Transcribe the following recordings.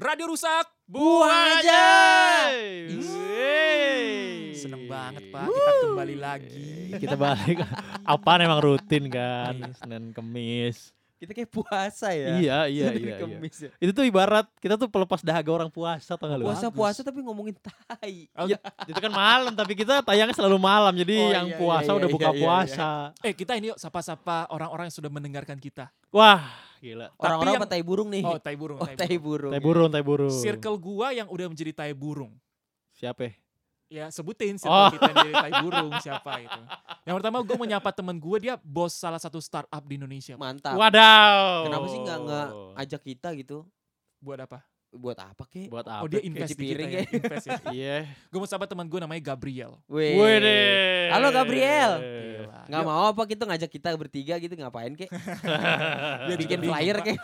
Radio rusak, Buang aja. Seneng banget Pak, kita kembali lagi. Kita balik. Apaan emang rutin kan? Senin Kemis. Kita kayak puasa ya. Iya, iya, iya, iya. Kemis ya. Itu tuh ibarat kita tuh pelepas dahaga orang puasa tau gak lu? Puasa-puasa tapi ngomongin tai. Oh, Iya, itu kan malam tapi kita tayangnya selalu malam jadi Oh, yang iya, puasa iya, udah iya, buka iya, iya. puasa. Eh kita ini yuk sapa-sapa orang-orang yang sudah mendengarkan kita. Wah, gila. Orang-orang yang- apa tai burung nih? Oh tai burung, Oh, tai burung. Tai burung, tai burung. Circle gua yang udah menjadi tai burung. Siapa? ya? Ya sebutin circle Oh. kita yang jadi tai burung siapa itu. Yang pertama gue mau nyapa temen gue dia bos salah satu startup di Indonesia. Mantap. Wadaw. Kenapa sih nggak nggak ajak kita gitu? Buat apa? Buat apa kek? buat apa? Oh dia invest di kita Cipiring ya. ya. Invest ya. Iya. Gue mau sapa teman gue namanya Gabriel. Wede. Halo, Gabriel. Gila. Dia- mau apa gitu ngajak kita bertiga gitu ngapain kek? dia Bikin flyer kek.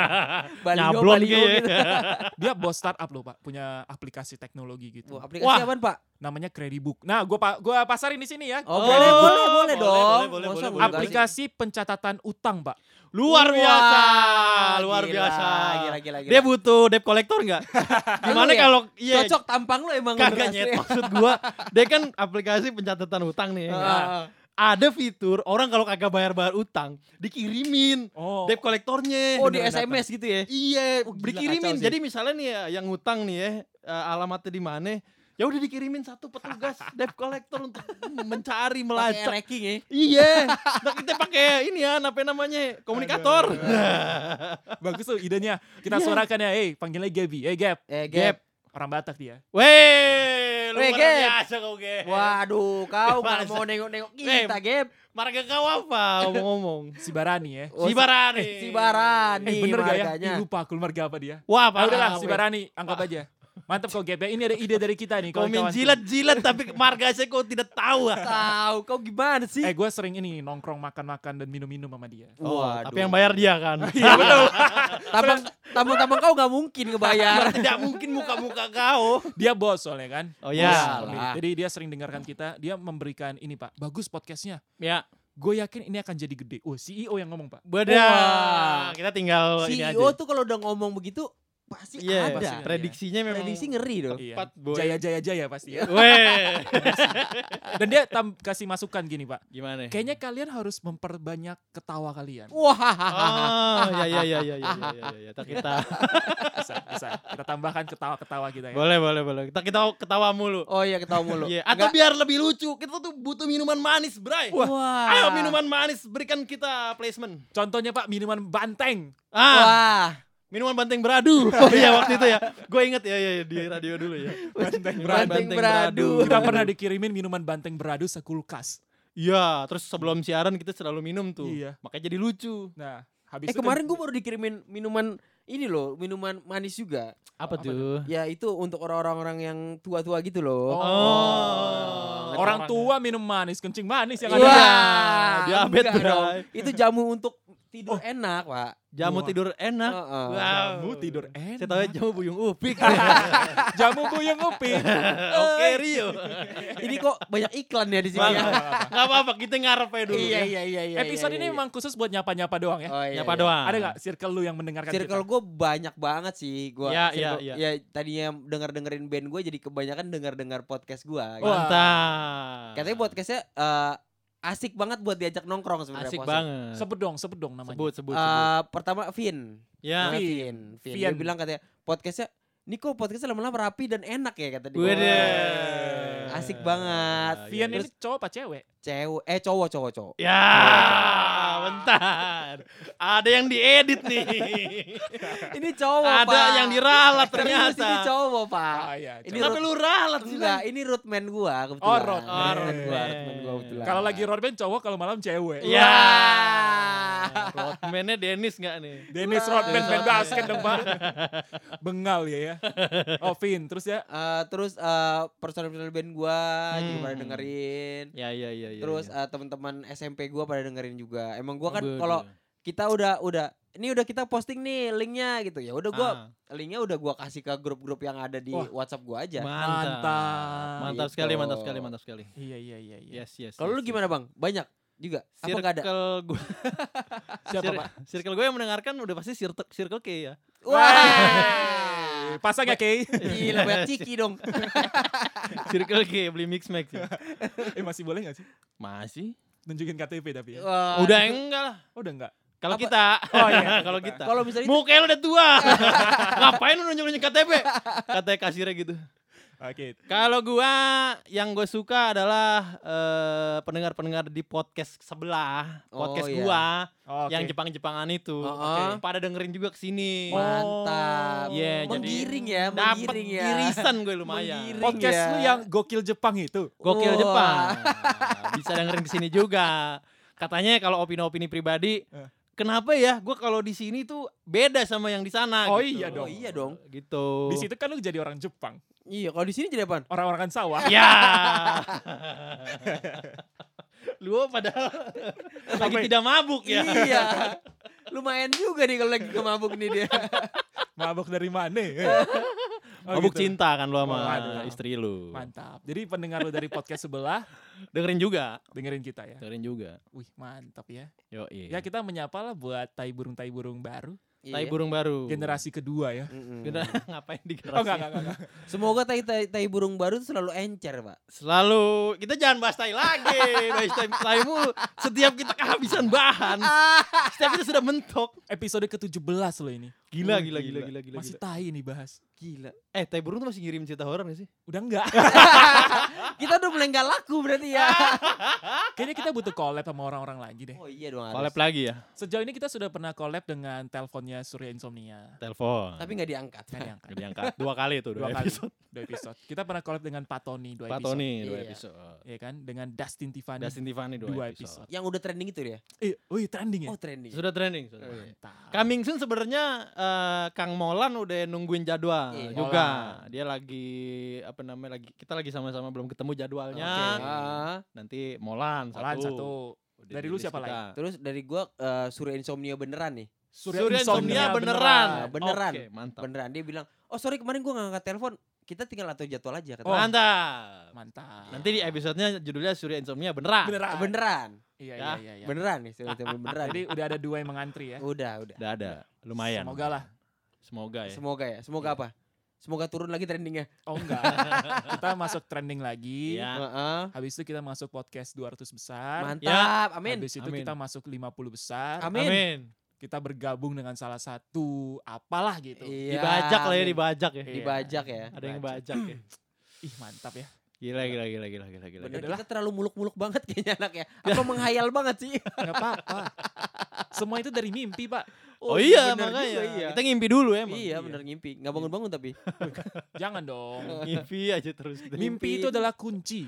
Baliho, Nyablon baliho gitu. Dia bos startup loh pak, punya aplikasi teknologi gitu. Wah, aplikasi apaan, Pak? Namanya Credibook. Nah, gue pa gua pasarin di sini ya. Oh, Oh, boleh, boleh, boleh, boleh, dong. boleh, boleh, boleh, aplikasi pencatatan utang, pak. Luar Wah, biasa, luar gila, biasa. Gila, gila, gila. Dia butuh debt collector nggak? Gimana Lu ya? kalau iya Cocok tampang lu emang kagak nyet maksud gua dia kan aplikasi pencatatan utang nih. Nah, ah. ada fitur orang kalau kagak bayar-bayar utang dikirimin Oh, debt collectornya. Oh, di SMS gitu ya? Iya, Oh, dikirimin. Jadi misalnya nih ya yang utang nih ya, eh, alamatnya di mana? Ya udah dikirimin satu petugas debt collector untuk mencari melacak. tracking ya? Iya, nah kita pakai ini ya, apa namanya? Komunikator. bagus tuh idenya. Kita Iya. suarakan ya, eh panggilnya Gaby. Eh Gap, Eh, Gap. Gap. orang Batak dia. Weh, Weh, luar Gap. biasa kau, Gap. Waduh, kau nggak mau nengok-nengok Eh, kita, Gap. Marga kau apa ngomong-ngomong? Si Barani ya. Oh, si Barani. Si Barani. Eh bener gak ya? Ih, lupa aku marga apa dia. Wah, Ah, udahlah, parah. si Barani, anggap aja. Mantap kok Gap ya. Ini ada ide dari kita nih. Kau main jilat-jilat tapi marga saya kau tidak tahu. ah. Tahu, kau gimana sih? Eh gue sering ini nongkrong makan-makan dan minum-minum sama dia. Oh, Waduh. tapi yang bayar dia kan. Iya betul. Tampang, tampang-tampang kau nggak mungkin ngebayar. tidak mungkin muka-muka kau. Dia bos soalnya kan. Oh ya. Iyalah. Jadi dia sering dengarkan kita. Dia memberikan ini pak. Bagus podcastnya. Ya. Gue yakin ini akan jadi gede. Oh CEO yang ngomong pak. Beda. Wah. Kita tinggal ini aja. CEO tuh kalau udah ngomong begitu pasti Iya, Pasti ada. ada. prediksinya memang Prediksi ngeri dong. Iya. Empat boy. Jaya jaya jaya pasti ya. Weh. Dan dia tam kasih masukan gini pak. Gimana? Kayaknya kalian harus memperbanyak ketawa kalian. Wah. Oh, ya ya ya ya ya ya ya. ya. Kita kita Bisa, bisa. Kita tambahkan ketawa-ketawa kita ya. boleh boleh boleh. Kita kita ketawa mulu. Oh iya ketawa mulu. Iya, atau Nggak- biar lebih lucu, kita tuh butuh minuman manis, Bray. Wah. Ayo minuman manis, berikan kita placement. Contohnya pak minuman banteng. Ah, Wah. Minuman banteng beradu. Oh iya waktu itu ya. Gue inget ya, ya, ya di radio dulu ya. Banteng Minuman Banteng beradu. Kita pernah dikirimin minuman banteng beradu sekulkas. Iya, terus sebelum siaran kita selalu minum tuh. Iya. Makanya jadi lucu. Nah, habis Eh itu kemarin kan- gue baru dikirimin minuman ini loh, minuman manis juga. Apa, Apa tuh? Ya itu untuk orang-orang yang tua-tua gitu loh. Oh. orang tua minum manis, kencing manis yang Wah, ada. diabetes, enggak dong. Bray. Itu jamu untuk tidur enak, Pak. Jamu Wah. tidur enak. Heeh. Wow. Jamu tidur enak. Saya tahu jamu buyung upik. Jamu buyung upi. Oke Rio. Ini kok banyak iklan ya di sini Bang, ya. Nggak apa-apa, kita ngarep aja dulu. Iya ya. iya iya iya. Episode iya, ini iya. memang khusus buat nyapa-nyapa doang ya. Oh, iya, Nyapa iya. doang. Ada gak circle lu yang mendengarkan Circle kita? gue banyak banget sih gua. Iya, circle- iya, Ya tadinya denger dengerin band gue jadi kebanyakan denger dengar podcast gue. Wah. Mantap. Katanya podcastnya eh, asik banget buat diajak nongkrong sebenarnya. asik Posen. banget. Sebut dong, sebut dong namanya. Sebut sebut Eh, sebut. pertama Vin. Ya. Vin. Vin. Vin. Dia bilang katanya podcastnya ini kok podcastnya lama-lama rapi dan enak ya kata dia. Wede. Asik banget. Iya, Vian iya. ini cowok apa cewek? Cewek eh cowok cowok cowok. Ya, bentar. Ada yang diedit nih. Ini cowok Ada Pak. yang diralat ternyata. Ini cowok Pak. Ah, iya, Ini cowok. Kenapa lu ralat sih? Enggak, ini roadman gua kebetulan. Oh, roadman. Roadman gua, Roadman. roadman gua kebetulan. Kalau lagi road band cowok, kalau malam cewek. Ya. Roadman-nya Dennis nggak nih? Dennis Wah. Rodman band basket dong pak. Bengal ya ya. Oh Vin, terus ya. Eh, terus eh, personel-personel band gua juga Hmm. pada dengerin. Ya ya ya ya. terus ya. eh, teman-teman SMP gua pada dengerin juga. Emang gua kan kalau kita udah udah ini udah kita posting nih linknya gitu ya. Udah gua Ah, linknya udah gua kasih ke grup-grup yang ada di Wah. WhatsApp gua aja. mantap. Mantap. Mantap Gitu. sekali, mantap sekali, mantap sekali. Iya iya iya. iya. Yes, yes. Kalau yes, lu gimana, Bang? Banyak juga? Apa enggak ada? Circle gue, Siapa pak? circle gue yang mendengarkan udah pasti circle, circle K ya. Wah. Pasang ya, Kay. Gila banyak ciki dong. Circle K beli mix max ya. eh, masih boleh gak sih? Masih? Nunjukin KTP tapi ya? Wah, Udah enggak lah. Oh, udah enggak? Kalau kita. Oh, iya, kalau kita. Kalau misalnya itu, Muka lu udah tua. Ngapain lu nunjuk-nunjuk KTP? Katanya kasirnya gitu. Oke. Kalau gua yang gue suka adalah eh, pendengar-pendengar di podcast sebelah, Oh, podcast iya. gua Oh, yang oke. Jepang-Jepangan itu. Oh, Oke. oh. Pada dengerin juga ke sini. Oh. mantap. Iya, jadi menggiring ya, Dapat menggiring ya. irisan gue lumayan. Menggiring. Podcast ya. lu yang gokil Jepang itu. Gokil Wah. Jepang. Bisa dengerin ke sini juga. Katanya kalau opini-opini pribadi, Eh. Kenapa ya? Gue kalau di sini tuh beda sama yang di sana. Oh gitu. iya dong. Oh iya dong. Gitu. Di situ kan lu jadi orang Jepang. Iya, kalau di sini jadi apaan? Orang-orang sawah. Ya. Lu padahal lagi Sampai- tidak mabuk ya. Iya. Lumayan juga nih kalau lagi kemabuk nih dia. Mabuk dari mana? Oh, mabuk gitu. cinta kan lu sama Oh, istri lu. Mantap. Jadi pendengar lu dari podcast sebelah Dengerin juga. dengerin kita ya. Dengerin juga. Wih, mantap ya. Yo, Ya kita menyapa lah buat tai burung-tai burung baru, Tai burung baru. generasi kedua ya. Mm-mm. Gener- ngapain di generasi? Oh enggak, enggak, enggak. enggak. Semoga tai, tai tai burung baru selalu encer, Pak. Selalu kita jangan bahas tai lagi. bahas tai, tai mulu. Setiap kita kehabisan bahan. Setiap kita sudah mentok. Episode ke-17 lo ini. Gila, Oh, gila, gila, gila, gila. Masih gila. tai nih bahas. Gila. Eh, tai burung tuh masih ngirim cerita horor gak sih? Udah enggak. Kita udah mulai nggak laku berarti ya. Kayaknya kita butuh collab sama orang-orang lagi deh. Oh iya dong harus. Collab lagi ya. Sejauh ini kita sudah pernah collab dengan teleponnya Surya Insomnia. Telepon. Tapi nggak diangkat. Kan diangkat. Gak diangkat. Dua kali tuh, Dua dua, kali. episode. Dua episode. Kita pernah collab dengan Pak Tony dua Pak episode. Tony, dua Iya. episode. Ya kan? Dengan Dustin Tiffany. Dustin Tiffany dua, Dua episode. Yang udah trending itu dia. Eh, wih trending ya? Oh trending. Sudah trending. Sudah. Oh, iya. Mantap. Coming soon sebenarnya eh, Kang Molan udah nungguin jadwal Iya. juga. Molan. Dia lagi apa namanya lagi kita lagi sama-sama belum ketemu jadwalnya. Oke. Ah, Nanti Molan, Molan satu. satu. Udah Dari lu siapa kita. lagi? terus dari gua eh, Surya Insomnia beneran nih. Surya Insomnia beneran. Ah, beneran. Oke, mantap. Beneran dia bilang, "Oh, sorry kemarin gua nggak angkat telepon. Kita tinggal atur jadwal aja." Kata Oh. Mantap. Mantap. Nanti di episodenya judulnya Surya Insomnia beneran. beneran. beneran. Iya, Ya. iya, iya, iya. Beneran nih, Surya Insomnia beneran. Jadi udah ada dua yang mengantri ya. udah, udah. Udah ada. Lumayan. Semoga lah. Semoga ya. Semoga ya. Semoga Iya. apa? Semoga turun lagi trendingnya. Oh enggak. kita masuk trending lagi. Iya. Heeh. Habis itu kita masuk podcast 200 besar. Mantap. Amin. Habis itu Amin. kita masuk 50 besar. Amin. Amin. Kita bergabung dengan salah satu apalah gitu. Iya, Dibajak lah ya, dibajak ya. Iya. Dibajak ya. Ada yang Dibajak. bajak ya. Ih mantap ya. Gila, gila, gila, gila, gila, gila. Bener, kita terlalu muluk-muluk banget kayaknya anak ya. Apa menghayal banget sih? Nggak apa-apa. Semua itu dari mimpi pak. Oh, iya, bener makanya. juga, iya. Kita ngimpi dulu emang. Iya, bener ngimpi. Nggak bangun-bangun tapi. Jangan dong. Ngimpi aja terus. kita. Mimpi itu adalah kunci.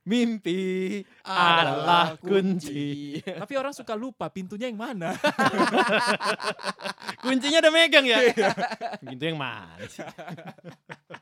Mimpi adalah kunci. Tapi orang suka lupa pintunya yang mana. Kuncinya udah megang ya? Pintu yang mana sih?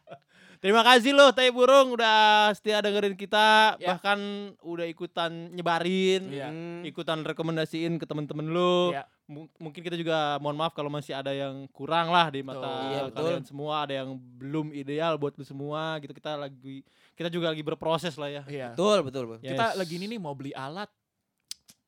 Terima kasih loh Tai Burung udah setia dengerin kita, Ya. bahkan udah ikutan nyebarin, Iya. Hmm. ikutan rekomendasiin ke temen-temen lu. M- mungkin kita juga mohon maaf kalau masih ada yang kurang lah di mata Betul. Iya, betul. kalian semua, ada yang belum ideal buat lu semua gitu. Kita lagi kita juga lagi berproses lah ya. Iya. Betul, betul, betul. Yes. Kita lagi ini nih mau beli alat.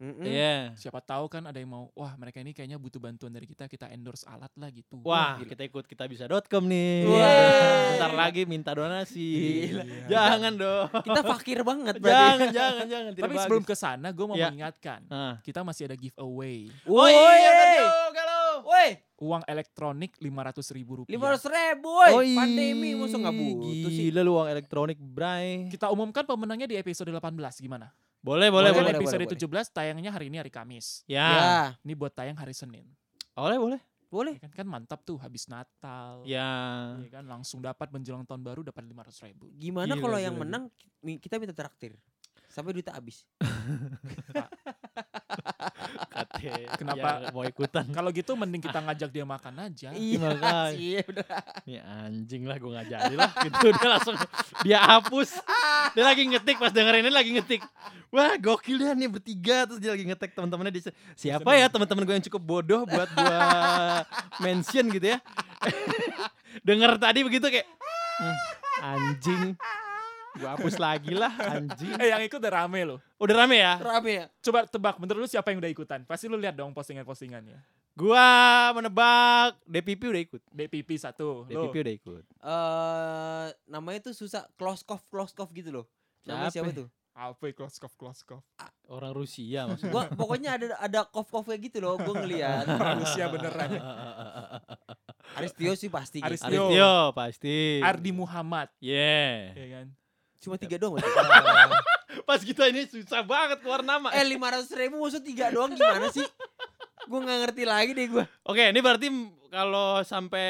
Mm-mm. Iya. Siapa tahu kan ada yang mau, wah mereka ini kayaknya butuh bantuan dari kita, kita endorse alat lah gitu. Wah, gila. kita ikut kita bisa.com nih. Wah. Bentar lagi minta donasi. Gila. Jangan dong. Kita fakir banget berarti. jangan, jangan, jangan. Tidak Tapi sebelum bagus. ke sana, gue mau Iya. mengingatkan, Nah. kita masih ada giveaway Oh Woi, iya, galau. woi, uang elektronik lima ratus ribu rupiah. lima ratus ribu, woi. Oh, Pandemi, masa nggak butuh sih? Gila lu uang elektronik, Bray. Kita umumkan pemenangnya di episode 18 gimana? Boleh, boleh, boleh. boleh, episode boleh. 17 tayangnya hari ini hari Kamis. Ya. Ya, Ini buat tayang hari Senin. Boleh, boleh. boleh. Ya kan, kan mantap tuh habis Natal. Ya. Ya kan langsung dapat menjelang tahun baru dapat 500 ribu. Gimana kalau yang gila. menang kita minta traktir sampai duitnya habis? Kate, Kenapa? ya, mau ikutan? Kalau gitu mending kita ngajak dia makan aja. makanya. sih, udah. Ini anjing lah, gue gak jadi lah. Gitu, dia langsung, dia hapus. Dia lagi ngetik, pas dengerin ini lagi ngetik. Wah gokil dia nih bertiga. Terus dia lagi ngetek teman-temannya. Dia, Siapa ya teman-teman gue yang cukup bodoh buat gue mention gitu ya. Denger tadi begitu kayak, "Hmm, anjing. Gue hapus lagi lah, anjing. Eh yang ikut udah rame loh. Udah rame ya? Rame ya? Coba tebak menurut lu siapa yang udah ikutan? Pasti lu lihat dong postingan-postingannya. Gua menebak DPP udah ikut. DPP satu. Lo. DPP udah ikut. Eh namanya tuh susah Kloskov Kloskov gitu loh. Namanya Siapa siapa ya? tuh? Apa Kloskov Kloskov. Orang Rusia maksudnya. Gua pokoknya ada ada kof-kofnya gitu loh, gua ngeliat. Rusia beneran. Aristio sih pasti. gitu. Aris- Aristio pasti. Ardi Muhammad. Yeah. Ya kan? Cuma tiga doang. berarti. Pas kita ini susah banget keluar nama. eh lima ratus ribu maksud tiga doang gimana sih? Gue nggak ngerti lagi deh gue. Oke, ini berarti kalau sampai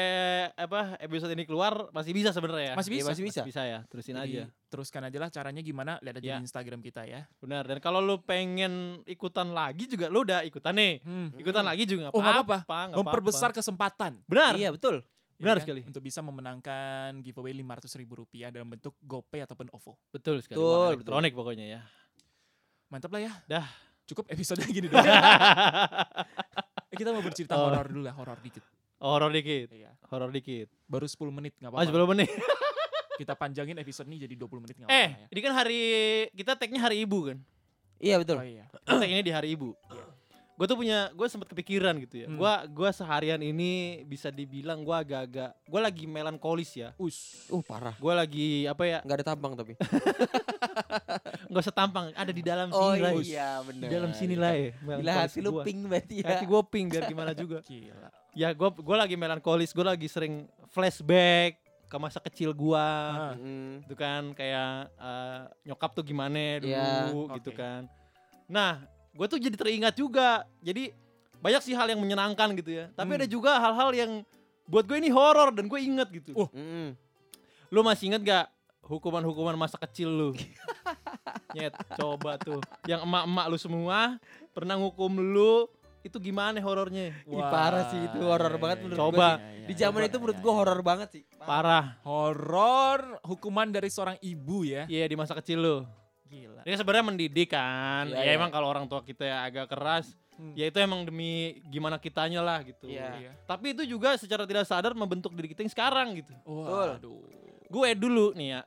apa episode ini keluar masih bisa sebenarnya ya. Masih Iya, bisa. masih bisa. Bisa ya, terusin Jadi, aja. teruskan aja lah caranya gimana lihat aja Ya. di Instagram kita ya. Benar. Dan kalau lu pengen ikutan lagi juga lu udah ikutan nih. Hmm. Ikutan lagi juga Oh, apa-apa. apa-apa. nggak Memperbesar apa-apa. kesempatan. Benar. Iya betul. Ya Benar kan? sekali. Untuk bisa memenangkan giveaway 500 ribu rupiah dalam bentuk GoPay ataupun OVO. Betul sekali. Betul, Uang betul. elektronik pokoknya ya. Mantap lah ya. Dah. Cukup episode gini dulu. Eh, kita mau bercerita Oh. horor dulu lah, horor dikit. Horor dikit. Iya. Horor dikit. Baru 10 menit nggak Masih apa-apa. belum menit. Kita panjangin episode ini jadi 20 menit nggak Eh, apa-apa ya. ini kan hari kita tagnya hari ibu kan. Iya betul. Oh iya. Kita tagnya di hari ibu. Iya. Gue tuh punya, gue sempet kepikiran gitu ya. Hmm. Gua gua seharian ini bisa dibilang gua agak-agak, gue lagi melankolis ya. Us. Uh parah. Gue lagi apa ya? Nggak ada tampang tapi. Gak usah tampang, ada di dalam Oh sini lah. iya Di benar. dalam sini lah ya. Gila melankolis hati lu gua. pink berarti ya. Hati gue pink biar gimana juga. Gila. Ya gue gua lagi melankolis, gue lagi sering flashback ke masa kecil gua. Ah. Mm. Itu kan kayak eh, nyokap tuh gimana dulu Iya. gitu Oke. kan. Nah, gue tuh jadi teringat juga. Jadi banyak sih hal yang menyenangkan gitu ya. Tapi Hmm. ada juga hal-hal yang buat gue ini horor dan gue inget gitu. Oh. Mm. Lu masih inget gak hukuman-hukuman masa kecil lu? Nyet, coba tuh. Yang emak-emak lu semua pernah ngukum lu itu gimana horornya? Ih, parah sih itu horor iya, banget iya, menurut iya. Coba. Iya, iya, Di zaman iya, itu menurut iya, gue iya. horor banget sih. Parah. Horor hukuman dari seorang ibu ya. Iya di masa kecil lu. Gila. Ini sebenarnya mendidik kan. Iya, ya iya. emang kalau orang tua kita ya agak keras, Hmm. ya itu emang demi gimana kitanya lah gitu. Iya. Iya. Tapi itu juga secara tidak sadar membentuk diri kita yang sekarang gitu. Waduh. Gue dulu nih ya,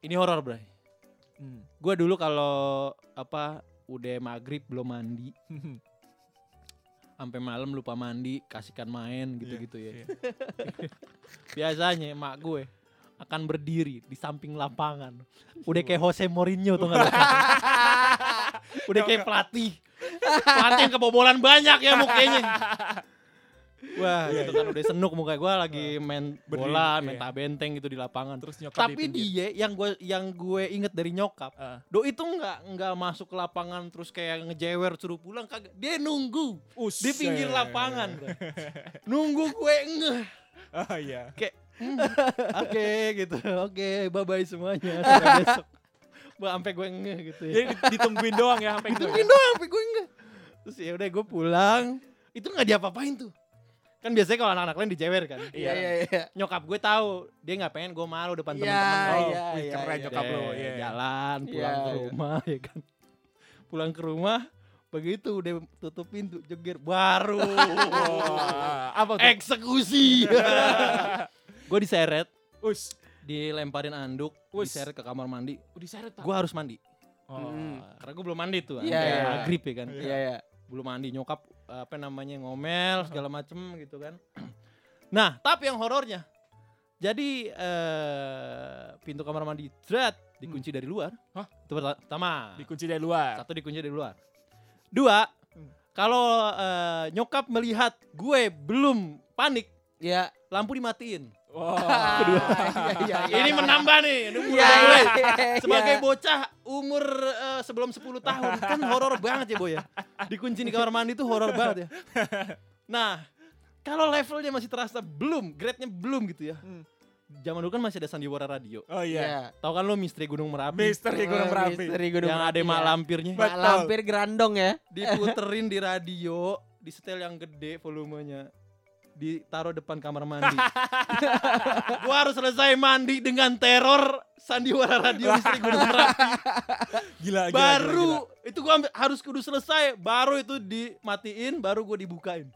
ini horor bray. Hmm. Gue dulu kalau apa udah maghrib belum mandi, sampai malam lupa mandi, kasihkan main gitu-gitu ya. iya. Biasanya emak gue akan berdiri di samping lapangan. Udah kayak Jose Mourinho tuh nggak? Udah kayak pelatih. Pelatih yang kebobolan banyak ya mukanya. Wah, Iya, gitu kan udah senuk muka gue lagi main Berdiri, bola, iya. main tabenteng gitu di lapangan. Terus nyokap Tapi di dia yang gue yang gue inget dari nyokap, Ah. do itu nggak nggak masuk ke lapangan terus kayak ngejewer suruh pulang kagak. Dia nunggu di pinggir lapangan. nunggu gue ngeh. Ah iya. Kayak oke gitu. Oke, bye bye semuanya. Sampai besok. Sampai gue ngeh gitu ya. Jadi ditungguin doang ya sampai Ditungguin doang sampai gue ngeh. Terus ya udah gue pulang. Itu nggak diapa-apain tuh. Kan biasanya kalau anak-anak lain dijewer kan. Iya iya iya. Nyokap gue tahu dia nggak pengen gue malu depan Iya, teman-teman. Oh, iya, iya, keren iya. nyokap lo. Deh, Iya. Jalan pulang Iya, ke iya. rumah ya kan. Pulang ke rumah begitu udah tutup pintu jeger baru Wah, apa tuh? eksekusi. Gue diseret, Us. dilemparin anduk, Wus. diseret ke kamar mandi. Oh, diseret Pak. Gue harus mandi. Oh. Hmm. Karena gue belum mandi tuh, Iya, sampai iya. maghrib ya kan. Iya iya. Belum mandi, nyokap apa namanya ngomel segala macem gitu kan. Nah, tapi yang horornya. Jadi eh pintu kamar mandi drat dikunci dari luar. Hah? Itu perta- pertama. Dikunci dari luar. Satu dikunci dari luar. Dua, Hmm. kalau eh, nyokap melihat gue belum panik, Iya. lampu dimatiin. Wah. Kedua. Iya iya. Ini menambah nih, ini Iya mulai iya. iya. Sebagai bocah umur eh, sebelum 10 tahun kan horor banget ya boy ya. Dikunci di kamar mandi tuh horor banget ya. Nah, kalau levelnya masih terasa belum, grade-nya belum gitu ya. Hmm. Zaman dulu kan masih ada sandiwara radio. Oh iya. Iya. Tahu kan lo Misteri Gunung Merapi? Misteri Gunung Oh, Merapi. Misteri Gunung yang ada mak ya. lampirnya. Mak lampir gerandong ya. Diputerin di radio, di setel yang gede volumenya. Ditaruh depan kamar mandi. gua harus selesai mandi dengan teror sandiwara radio Misteri Gunung Merapi. Gila, gila, baru gila, gila. itu gua ambil- harus kudu selesai baru itu dimatiin baru gua dibukain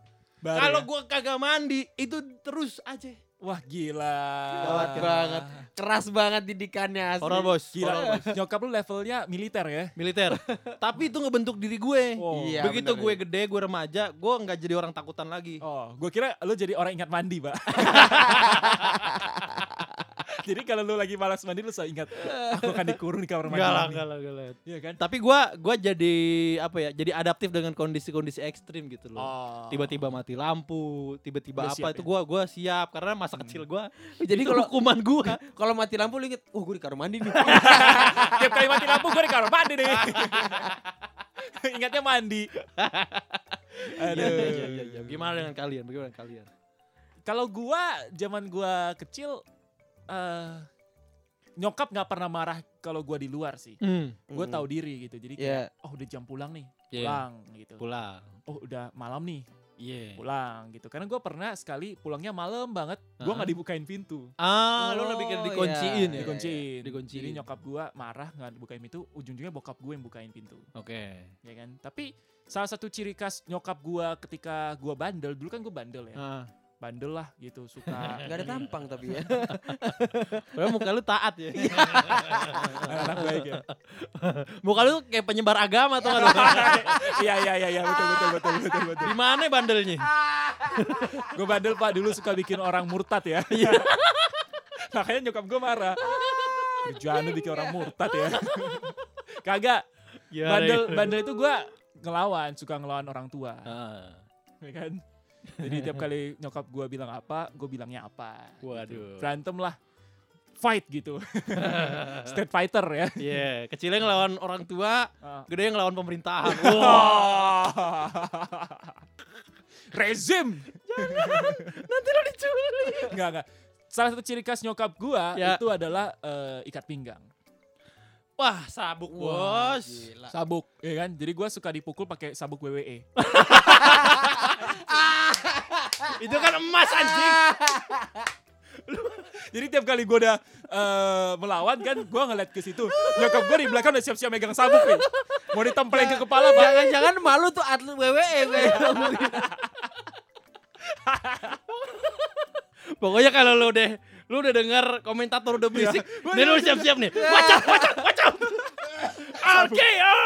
kalau ya? gua kagak mandi itu terus aja Wah gila. Gawat banget. Keras banget didikannya asli. Horor bos. Gila. Horor, bos. Nyokap lu levelnya militer ya? Militer. Tapi itu ngebentuk diri gue. Oh. Iya, Begitu bener. gue gede, gue remaja, gue nggak jadi orang takutan lagi. Oh, gue kira lu jadi orang ingat mandi, Pak. jadi kalau lu lagi malas mandi lu selalu ingat aku akan dikurung di kamar mandi. Enggak lah, ini." enggak lah, enggak lah. Iya kan? Tapi gue gua jadi apa ya? Jadi adaptif dengan kondisi-kondisi ekstrim gitu loh. Oh. Tiba-tiba mati lampu, tiba-tiba apa siap itu ya? gue gua siap karena masa Hmm. kecil gue. Jadi kalau hukuman gue. kalau mati lampu lu inget, oh gue di kamar mandi nih. Tiap kali mati lampu gue di kamar mandi nih. Ingatnya mandi. Aduh. Iya, iya, iya, iya. Gimana dengan kalian? Bagaimana dengan kalian? Kalau gua zaman gua kecil eh nyokap nggak pernah marah kalau gua di luar sih. Hmm. Gue Mm. tahu diri gitu. Jadi kayak oh udah jam pulang nih. Pulang gitu. Pulang. Oh udah malam nih. Iya. Pulang gitu. Karena gua pernah sekali pulangnya malam banget. Gua Ah. nggak dibukain pintu. Ah, lo Oh, lebih kayak iya. dikunciin ya? Dikunciin. Dikunciin. Jadi nyokap gua marah nggak dibukain pintu. Ujung-ujungnya bokap gue yang bukain pintu. Oke. Ya kan. Tapi salah satu ciri khas nyokap gua ketika gua bandel. Dulu kan gua bandel ya. Ah. Bandel lah gitu. Suka Gak ada tampang tapi ya. Padahal muka lu taat ya. anak baik ya. muka lu kayak penyebar agama tuh. Iya iya iya iya betul betul betul betul betul. Di mana bandelnya? Gue bandel pak dulu suka bikin orang murtad ya. Makanya nyokap gue marah. Kerjaan lu bikin orang murtad ya. Kagak. Gimana, Bandel bandel itu gue ngelawan, suka ngelawan orang tua. Ya kan? Jadi tiap kali nyokap gue bilang apa, gue bilangnya apa. gitu. Waduh. Berantem lah. Fight gitu. State fighter ya. Iya, kecilnya ngelawan orang tua, Ah. gede ngelawan pemerintahan. Wah. Rezim. Nanti lo diculik. Enggak, enggak. Salah satu ciri khas nyokap gua Ya. itu adalah eh, ikat pinggang. Wah, sabuk Wah, bos. gila. Sabuk, ya kan? Jadi gua suka dipukul pakai sabuk. WWE. Itu kan emas anjing. Jadi tiap kali gua udah eh, melawan kan, gua ngeliat ke situ. Nyokap gua di belakang udah siap-siap megang sabuk nih. Mau ditempelin ke kepala. Jangan-jangan malu tuh atlet WWE gue. Pokoknya kalau lu udah lu udah dengar komentator udah berisik, nih lu siap-siap nih. Watch out, watch out, watch out. RKO.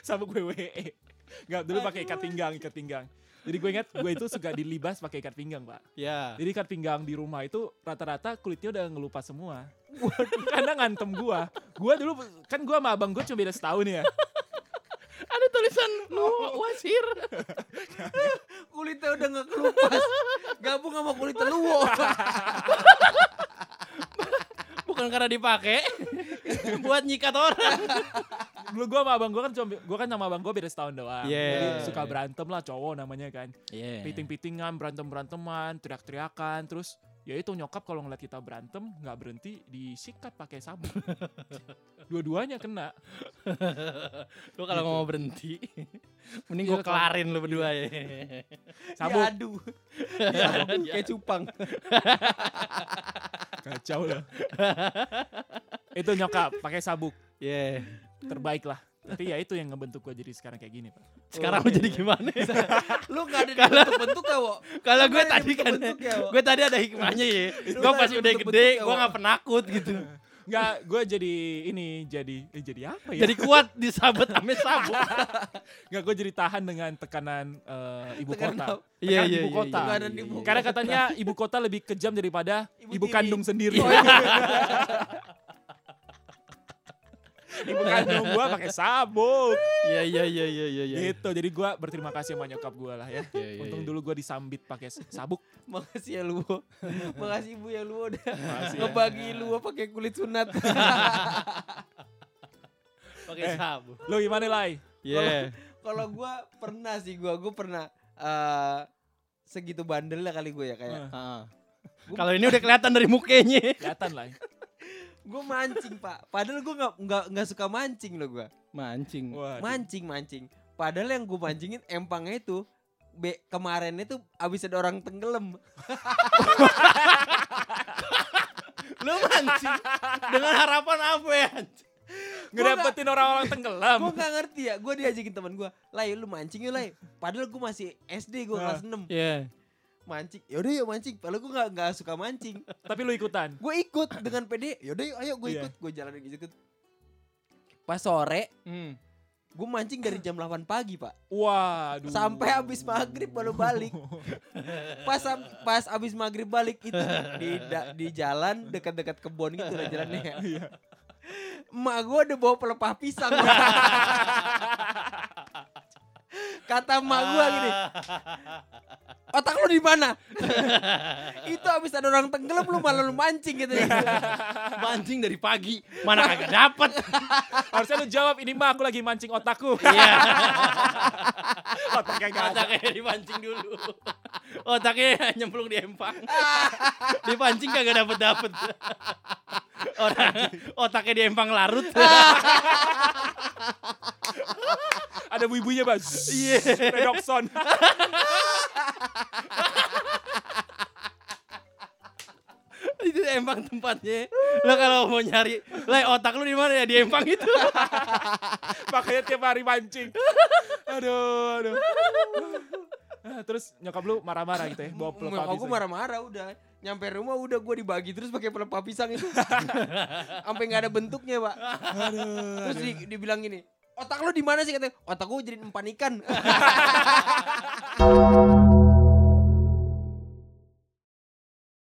sabuk WWE. Enggak, dulu pakai ikat pinggang, ikat pinggang. Jadi gue ingat gue itu suka dilibas pakai ikat pinggang, Pak. Ya. Jadi ikat pinggang di rumah itu rata-rata kulitnya udah ngelupas semua. Karena ngantem gua. Gua dulu kan gua sama abang gua cuma beda setahun ya. Ada tulisan lu wasir. Kulitnya udah nggak kelupas. Gabung sama kulit luwo. Bukan karena dipakai buat nyikat orang. Dulu gua sama abang gua kan cuma gua kan sama abang gua beda setahun doang. Yeah. Jadi suka berantem lah cowok namanya kan. Iya. Piting-pitingan, berantem-beranteman, teriak-teriakan, terus ya itu nyokap kalau ngeliat kita berantem nggak berhenti disikat pakai sabuk. Dua-duanya kena. Lu kalau mau berhenti, mending Iya, gue kalau- kelarin lu berdua ya. Sabuk Diadu. Diadu kayak cupang. Kacau lah. itu nyokap pakai sabuk Iya. terbaik lah. Tapi ya itu yang ngebentuk gua jadi sekarang kayak gini, Pak. Sekarang lu jadi gimana? Lu gak ada Kalau- bentuk-bentuk ya, Wo? Kalau gue tadi kan, ya, gue tadi ada hikmahnya ya. Gue pas udah gede, ya, gue gak penakut gitu. Enggak, gue jadi ini jadi eh, jadi apa ya? Jadi kuat disabet ame sabuk. Enggak, gue jadi tahan dengan tekanan eh, ibu Tekanan kota. Iya, Tekanan iya, ibu iya, kota. iya, Tekanan iya, ibu iya. Karena katanya ibu kota lebih kejam daripada Ibu ibu, kandung sendiri. Oh, iya. ibu kandung gue pakai sabuk. Iya, iya, iya, iya, iya. iya. Gitu. Jadi gue berterima kasih sama nyokap gue lah ya. Iya, iya, Untung iya. dulu gue disambit pakai sabuk. Makasih ya Luwo. Makasih Ibu ya Luwo udah Makasih ya. ngebagi Luwo pakai kulit sunat. Pakai Eh. sabuk. Lo gimana Lai? Iya. Kalau gua pernah sih gua, gua pernah eh segitu bandel lah kali gue ya kayak. Eh, Heeh. Kalau ini udah kelihatan dari mukanya. Kelihatan Lai. Gue mancing, Pak. Padahal gua nggak nggak nggak suka mancing loh gua. Mancing. Waduh. Mancing, mancing. Padahal yang gue mancingin empangnya itu be, kemarin itu abis ada orang tenggelam. Lu mancing dengan harapan apa ya? Ngedapetin orang-orang tenggelam. gue gak ngerti ya, gue diajakin teman gue, Lai lu mancing yuk Lai. Padahal gue masih SD, gue Ah. kelas 6. Iya. Mancing. Yaudah yuk mancing. Padahal gue gak, nggak suka mancing. Tapi lu ikutan. Gue ikut dengan pede. Yaudah yuk ayo gue Iya. ikut. Gue jalan ikut. Pas sore Hmm. gue mancing dari jam 8 pagi pak. Waduh. Sampai habis maghrib baru balik. Pas pas abis maghrib balik itu di da- di jalan dekat-dekat kebun gitu lah jalannya. Iya. Emak gue udah bawa pelepah pisang. Kata emak gue gini, otak lu di mana? itu abis ada orang tenggelam lu malah lu mancing gitu. Mancing dari pagi, mana kagak dapet. Harusnya lu jawab ini mah aku lagi mancing otakku. Iya. Otaknya gak ada. Otaknya dipancing dulu. Otaknya nyemplung di empang. Dipancing kagak dapet dapet. Orang otaknya di empang larut. Ada bu-ibunya bang. Iya. Redoxon. itu empang tempatnya. Lo kalau mau nyari, lah otak lu di mana ya di empang itu. Makanya tiap hari mancing. Aduh, aduh. Ah, Terus nyokap lu marah-marah gitu ya, bawa pelepah pisang. marah-marah udah. Nyampe rumah udah gue dibagi terus pakai pelepah pisang itu. Sampai nggak ada bentuknya pak. Terus di, dibilang gini, otak lu di mana sih katanya? Otak gue jadi empan ikan.